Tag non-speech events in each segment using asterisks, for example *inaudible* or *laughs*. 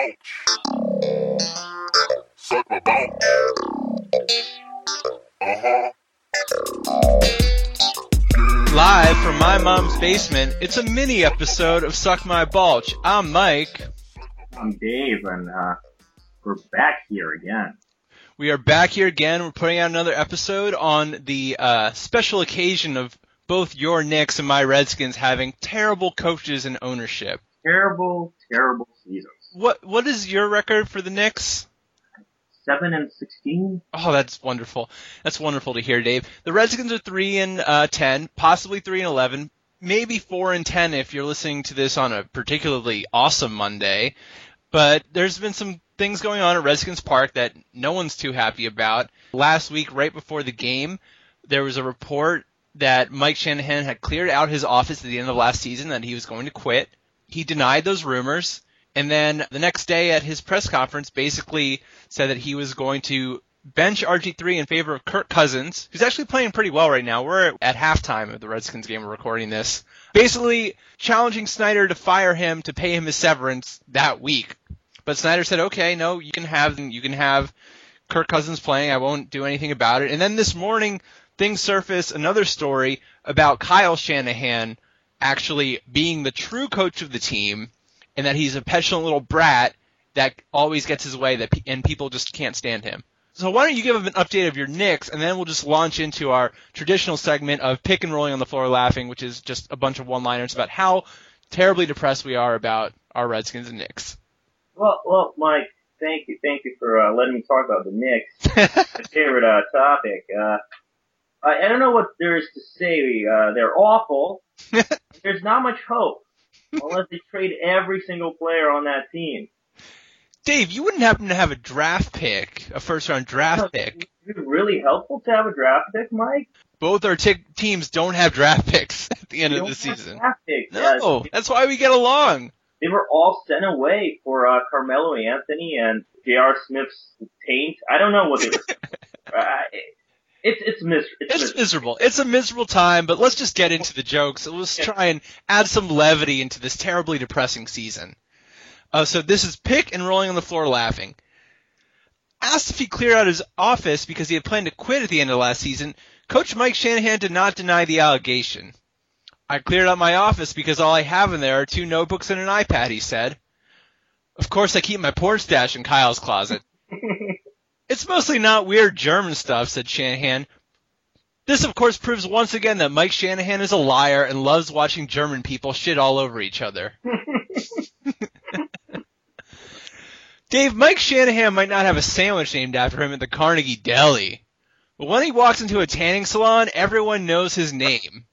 balls. Suck my balls. Uh huh. Live from my mom's basement, it's a mini episode of Suck My Balch. I'm Mike. I'm Dave, and uh, we're back here again. We are back here again. We're putting out another episode on the uh, special occasion of both your Knicks and my Redskins having terrible coaches and ownership. Terrible, terrible seasons. What What is your record for the Knicks? Seven and sixteen. Oh, that's wonderful. That's wonderful to hear, Dave. The Redskins are three and uh, ten, possibly three and eleven, maybe four and ten if you're listening to this on a particularly awesome Monday. But there's been some things going on at Redskins Park that no one's too happy about. Last week, right before the game, there was a report that Mike Shanahan had cleared out his office at the end of last season that he was going to quit. He denied those rumors. And then the next day at his press conference basically said that he was going to bench RG3 in favor of Kirk Cousins, who's actually playing pretty well right now. We're at halftime of the Redskins game. We're recording this. Basically challenging Snyder to fire him to pay him his severance that week. But Snyder said, okay, no, you can have, you can have Kirk Cousins playing. I won't do anything about it. And then this morning, things surface another story about Kyle Shanahan actually being the true coach of the team and that he's a petulant little brat that always gets his way that pe- and people just can't stand him. So why don't you give him an update of your Knicks, and then we'll just launch into our traditional segment of pick and rolling on the floor laughing, which is just a bunch of one-liners about how terribly depressed we are about our Redskins and Knicks. Well, well, Mike, thank you, thank you for uh, letting me talk about the Knicks. *laughs* My favorite uh, topic. Uh, I, I don't know what there is to say. Uh, they're awful. *laughs* There's not much hope unless they trade every single player on that team. Dave, you wouldn't happen to have a draft pick, a first-round draft pick. Is it really helpful to have a draft pick, Mike? Both our t- teams don't have draft picks *laughs* at the end They of the season. No, Yes. that's why we get along. They were all sent away for uh, Carmelo Anthony and J.R. Smith's taint. I don't know what they were. *laughs* uh, it- it's it's mis- it's, It's mis- miserable. It's a miserable time, but let's just get into the jokes. Let's try and add some levity into this terribly depressing season. Uh, so this is Pick and rolling on the floor laughing. Asked if he cleared out his office because he had planned to quit at the end of last season, Coach Mike Shanahan did not deny the allegation. I cleared out my office because all I have in there are two notebooks and an iPad, he said. Of course I keep my porn stash in Kyle's closet. *laughs* It's mostly not weird German stuff, said Shanahan. This, of course, proves once again that Mike Shanahan is a liar and loves watching German people shit all over each other. *laughs* Dave, Mike Shanahan might not have a sandwich named after him at the Carnegie Deli, but when he walks into a tanning salon, everyone knows his name.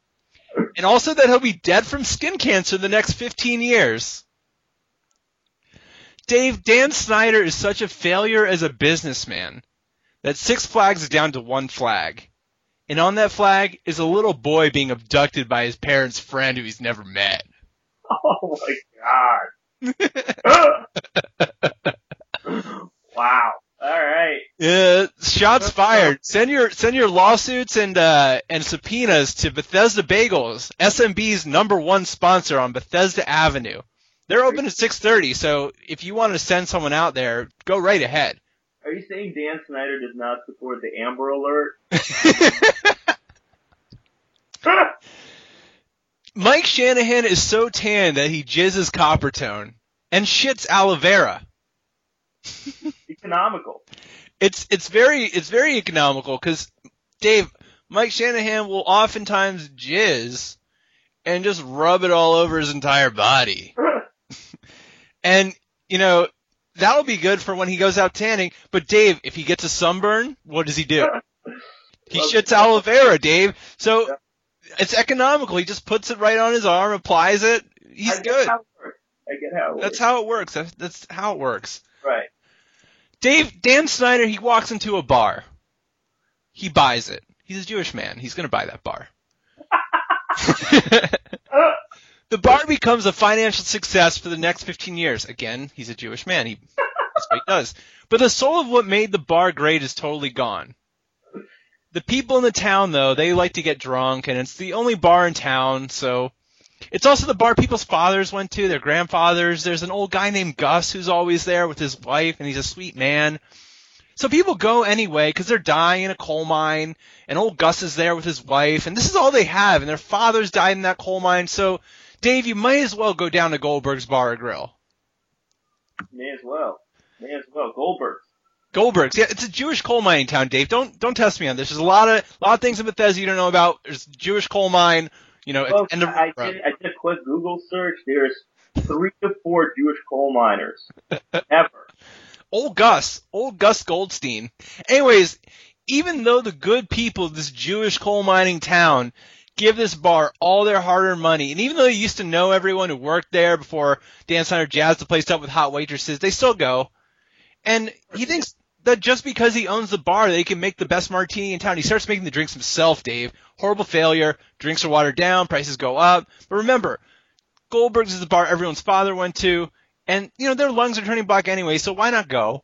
And also that he'll be dead from skin cancer in the next 15 years. Dave, Dan Snyder is such a failure as a businessman that Six Flags is down to one flag. And on that flag is a little boy being abducted by his parents' friend who he's never met. oh my god! *laughs* wow. All right. Yeah, shots fired. Send your send your lawsuits and uh, and subpoenas to Bethesda Bagels, SMB's number one sponsor on Bethesda Avenue. They're open at 6:30, so if you want to send someone out there, go right ahead. Are you saying Dan Snyder does not support the Amber Alert? *laughs* Mike Shanahan is so tan that he jizzes Coppertone and shits aloe vera. *laughs* Economical. It's it's very it's very economical because Dave Mike Shanahan will oftentimes jizz and just rub it all over his entire body. *laughs* And, you know, that'll be good for when he goes out tanning. But Dave, if he gets a sunburn, what does he do? *laughs* He shits aloe vera, Dave. So it's economical. He just puts it right on his arm, applies it. He's good. How it. I get how it That's how it works. That's, that's how it works. Right. Dave, Dan Snyder, he walks into a bar. He buys it. He's a Jewish man. He's going to buy that bar. *laughs* *laughs* the bar becomes a financial success for the next 15 years. Again, he's a Jewish man. He, that's what he does. But the soul of what made the bar great is totally gone. The people in the town, though, they like to get drunk, and it's the only bar in town, so It's also the bar people's fathers went to, their grandfathers. There's an old guy named Gus who's always there with his wife, and he's a sweet man. So people go anyway because they're dying in a coal mine, and old Gus is there with his wife, and this is all they have, and their fathers died in that coal mine. So, Dave, you might as well go down to Goldberg's Bar and Grill. May as well. May as well. Goldberg. Goldberg's, yeah, it's a Jewish coal mining town, Dave. Don't don't test me on this. There's a lot of lot of things in Bethesda you don't know about. There's a Jewish coal mine, you know, Well, and the, I did, I did a quick Google search. There's three to four Jewish coal miners *laughs* ever. old Gus, old Gus Goldstein. Anyways, even though the good people of this Jewish coal mining town give this bar all their hard-earned money, and even though they used to know everyone who worked there before Dan Snyder jazzed the place up with hot waitresses, they still go. And he thinks that just because he owns the bar, they can make the best martini in town. He starts making the drinks himself, Dave. Horrible failure. Drinks are watered down. Prices go up. But remember, Goldberg's is the bar everyone's father went to. And, you know, their lungs are turning black anyway, so why not go?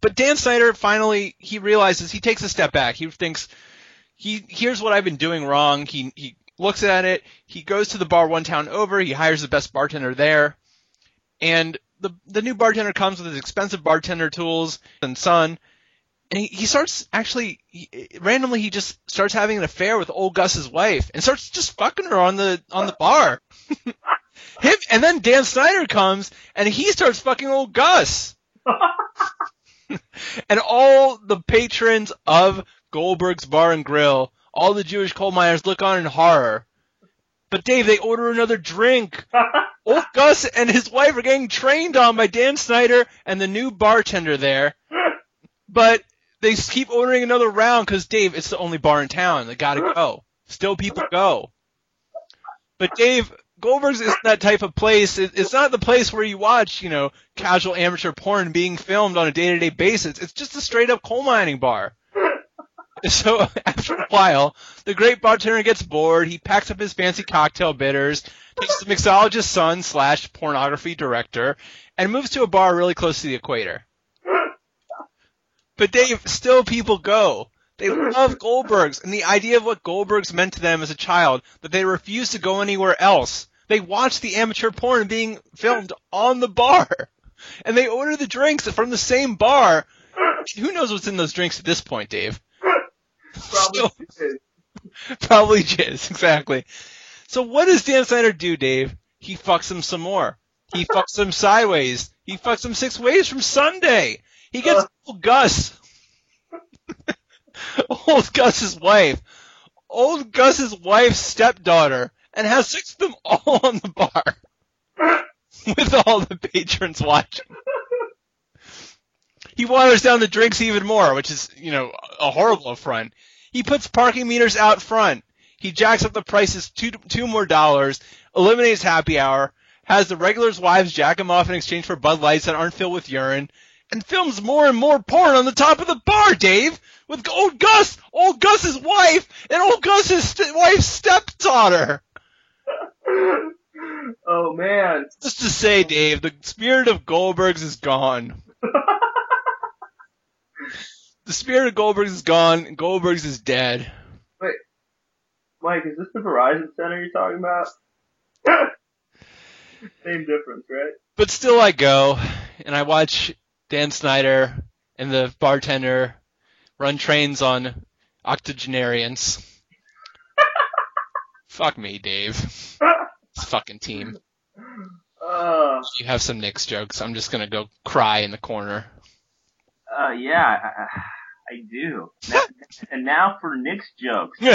But Dan Snyder finally, he realizes, he takes a step back. He thinks, he, here's what I've been doing wrong. He, he looks at it. He goes to the bar one town over. He hires the best bartender there. And the, the new bartender comes with his expensive bartender tools and son. And he, he starts actually, he, randomly he just starts having an affair with old Gus's wife and starts just fucking her on the, on the bar. *laughs* Him, and then Dan Snyder comes and he starts fucking old Gus. *laughs* *laughs* and all the patrons of Goldberg's Bar and Grill, all the Jewish coal miners look on in horror. But Dave, they order another drink. *laughs* Old Gus and his wife are getting trained on by Dan Snyder and the new bartender there. *laughs* But they keep ordering another round because Dave, it's the only bar in town. They gotta go. Still people go. But Dave, Goldberg's isn't that type of place. It's not the place where you watch, you know, casual amateur porn being filmed on a day-to-day basis. It's just a straight-up coal mining bar. *laughs* So after a while, the great bartender gets bored. He packs up his fancy cocktail bitters, takes the mixologist's son slash pornography director, and moves to a bar really close to the equator. But Dave, still people go. They love Goldberg's and the idea of what Goldberg's meant to them as a child, that they refuse to go anywhere else. They watch the amateur porn being filmed on the bar. And they order the drinks from the same bar. Who knows what's in those drinks at this point, Dave? Probably *laughs* is. Probably jizz, exactly. So what does Dan Snyder do, Dave? He fucks him some more. He fucks him sideways. He fucks him six ways from Sunday. He gets Uh. old Gus. *laughs* old Gus's wife. Old Gus's wife's stepdaughter. And has six of them all on the bar. *laughs* with all the patrons watching. He waters down the drinks even more, which is, you know, a horrible affront. He puts parking meters out front. He jacks up the prices two two more dollars, eliminates happy hour, has the regulars' wives jack him off in exchange for Bud Lights that aren't filled with urine, and films more and more porn on the top of the bar, Dave, with old Gus, old Gus's wife, and old Gus's st- wife's stepdaughter. *laughs* oh man. Just to say, Dave, the spirit of Goldberg's is gone. *laughs* the spirit of Goldberg's is gone. Goldberg's is dead. Wait, Mike, is this the Verizon Center you're talking about? *laughs* Same difference, right? But still, I go and I watch Dan Snyder and the bartender run trains on octogenarians. *laughs* Fuck me, Dave. This fucking team. Uh, You have some Knicks jokes. I'm just gonna go cry in the corner. uh, yeah, I, do. Now, *laughs* and now for Knicks jokes. *laughs*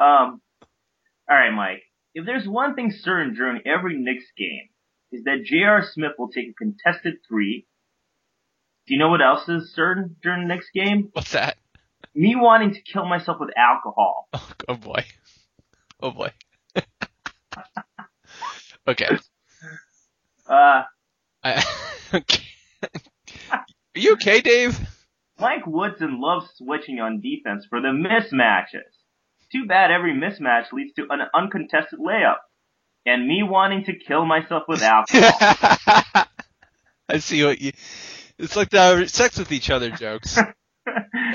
Um, alright, Mike. If there's one thing certain during every Knicks game, is that J.R. Smith will take a contested three. Do you know what else is certain during the Knicks game? What's that? Me wanting to kill myself with alcohol. Oh, *laughs* oh boy. Oh boy. okay. Uh, I, okay. Are you okay, Dave? Mike Woodson loves switching on defense for the mismatches. Too bad every mismatch leads to an uncontested layup. And me wanting to kill myself with alcohol. *laughs* I see what you. It's like the sex with each other jokes. *laughs*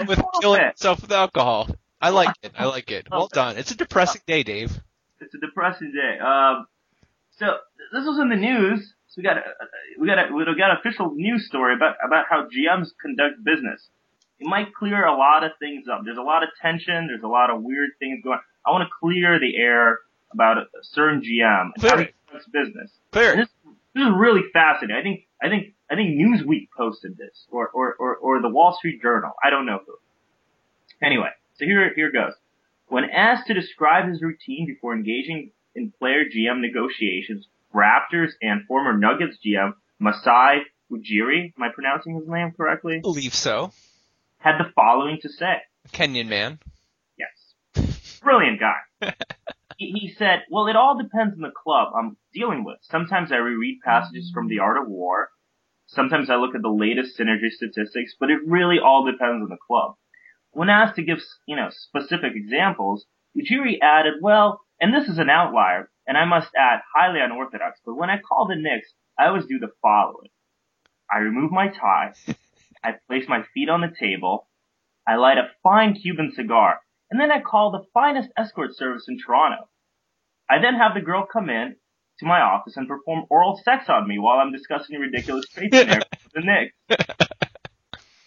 With killing bit. yourself with alcohol. I like it. I like it. Well done. It's a depressing day, Dave. It's a depressing day. Um, so this was in the news. So we got a, we got a, we got an official news story about about how GMs conduct business. It might clear a lot of things up. There's a lot of tension. There's a lot of weird things going. I want to clear the air about a certain GM and how he conducts business. Clear. This, this is really fascinating. I think I think I think Newsweek posted this, or or or, or the Wall Street Journal. I don't know who. Anyway, so here here goes. When asked to describe his routine before engaging in player GM negotiations, Raptors and former Nuggets GM Masai Ujiri, am I pronouncing his name correctly? Believe so. Had the following to say. Kenyan man. Yes. Brilliant guy. *laughs* he, he said, well, it all depends on the club I'm dealing with. Sometimes I reread passages from The Art of War. Sometimes I look at the latest synergy statistics, but it really all depends on the club. When asked to give, you know, specific examples, Ujiri added, well, and this is an outlier, and I must add, highly unorthodox, but when I call the Knicks, I always do the following. I remove my tie, I place my feet on the table, I light a fine Cuban cigar, and then I call the finest escort service in Toronto. I then have the girl come in to my office and perform oral sex on me while I'm discussing a ridiculous *laughs* trade scenario with the Knicks.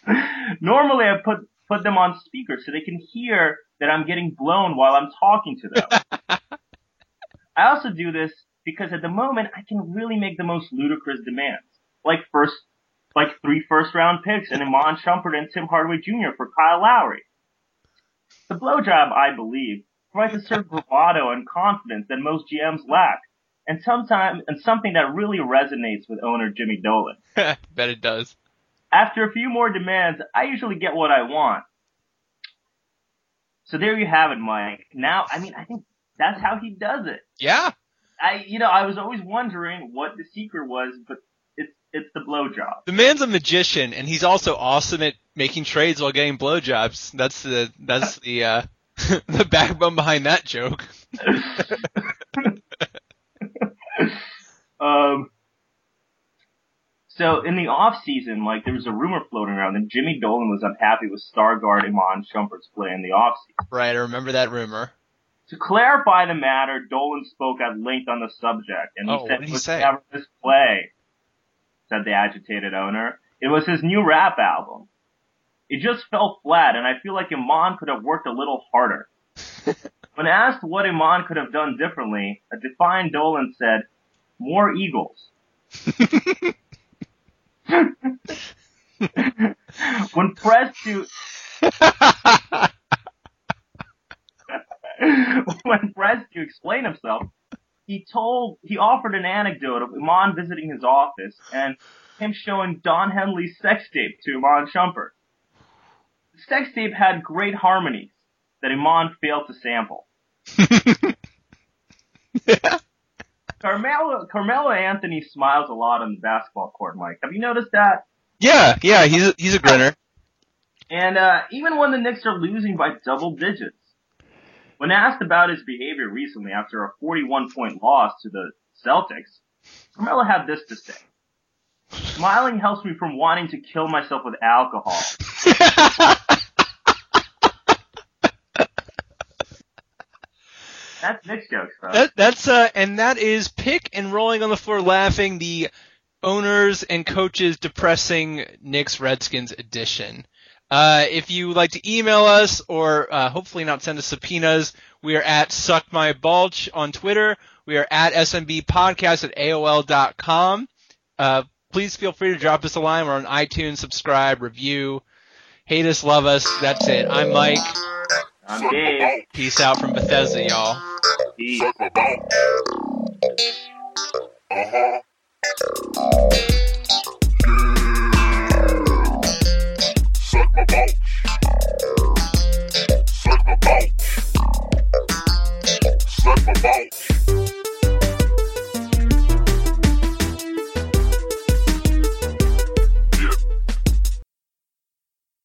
*laughs* Normally I put put them on speaker so they can hear that I'm getting blown while I'm talking to them. *laughs* I also do this because at the moment I can really make the most ludicrous demands, like first, like three first round picks and Iman Shumpert and Tim Hardaway Jr. for Kyle Lowry. The blowjob, I believe, provides a certain bravado and confidence that most GMs lack, and sometimes and something that really resonates with owner Jimmy Dolan. *laughs* Bet it does. After a few more demands, I usually get what I want. So there you have it, Mike. Now, I mean, I think that's how he does it. Yeah. I, you know, I was always wondering what the secret was, but it's it's the blowjob. The man's a magician, and he's also awesome at making trades while getting blowjobs. That's the that's the uh, *laughs* the backbone behind that joke. *laughs* um. So in the off season, like there was a rumor floating around that Jimmy Dolan was unhappy with star guard Iman Shumpert's play in the off season. Right, I remember that rumor. To clarify the matter, Dolan spoke at length on the subject, and he Oh, said what did it he was never his play. Said the agitated owner. It was his new rap album. It just fell flat, and I feel like Iman could have worked a little harder. *laughs* when asked what Iman could have done differently, a defiant Dolan said, "More Eagles." *laughs* *laughs* when pressed to when pressed to explain himself, he told he offered an anecdote of Iman visiting his office and him showing Don Henley's sex tape to Iman Shumpert. The sex tape had great harmonies that Iman failed to sample. *laughs* Carmelo Carmelo Anthony smiles a lot on the basketball court, Mike. Have you noticed that? yeah, yeah, he's a, he's a grinner. And uh, even when the Knicks are losing by double digits. When asked about his behavior recently after a 41 point loss to the Celtics, Carmelo had this to say. Smiling helps me from wanting to kill myself with alcohol. That's Knicks jokes, folks. That, that's uh, and that is pick and rolling on the floor laughing the owners and coaches depressing Knicks Redskins edition. Uh, if you would like to email us or uh, hopefully not send us subpoenas, we are at Suck My Bulge on Twitter. We are at SMB Podcast at AOL.com. Uh, please feel free to drop us a line. We're on iTunes, subscribe, review. Hate us, love us. That's it. I'm Mike. I'm Dave. Peace out from Bethesda, y'all. Peace. Suck my bone. Uh-huh.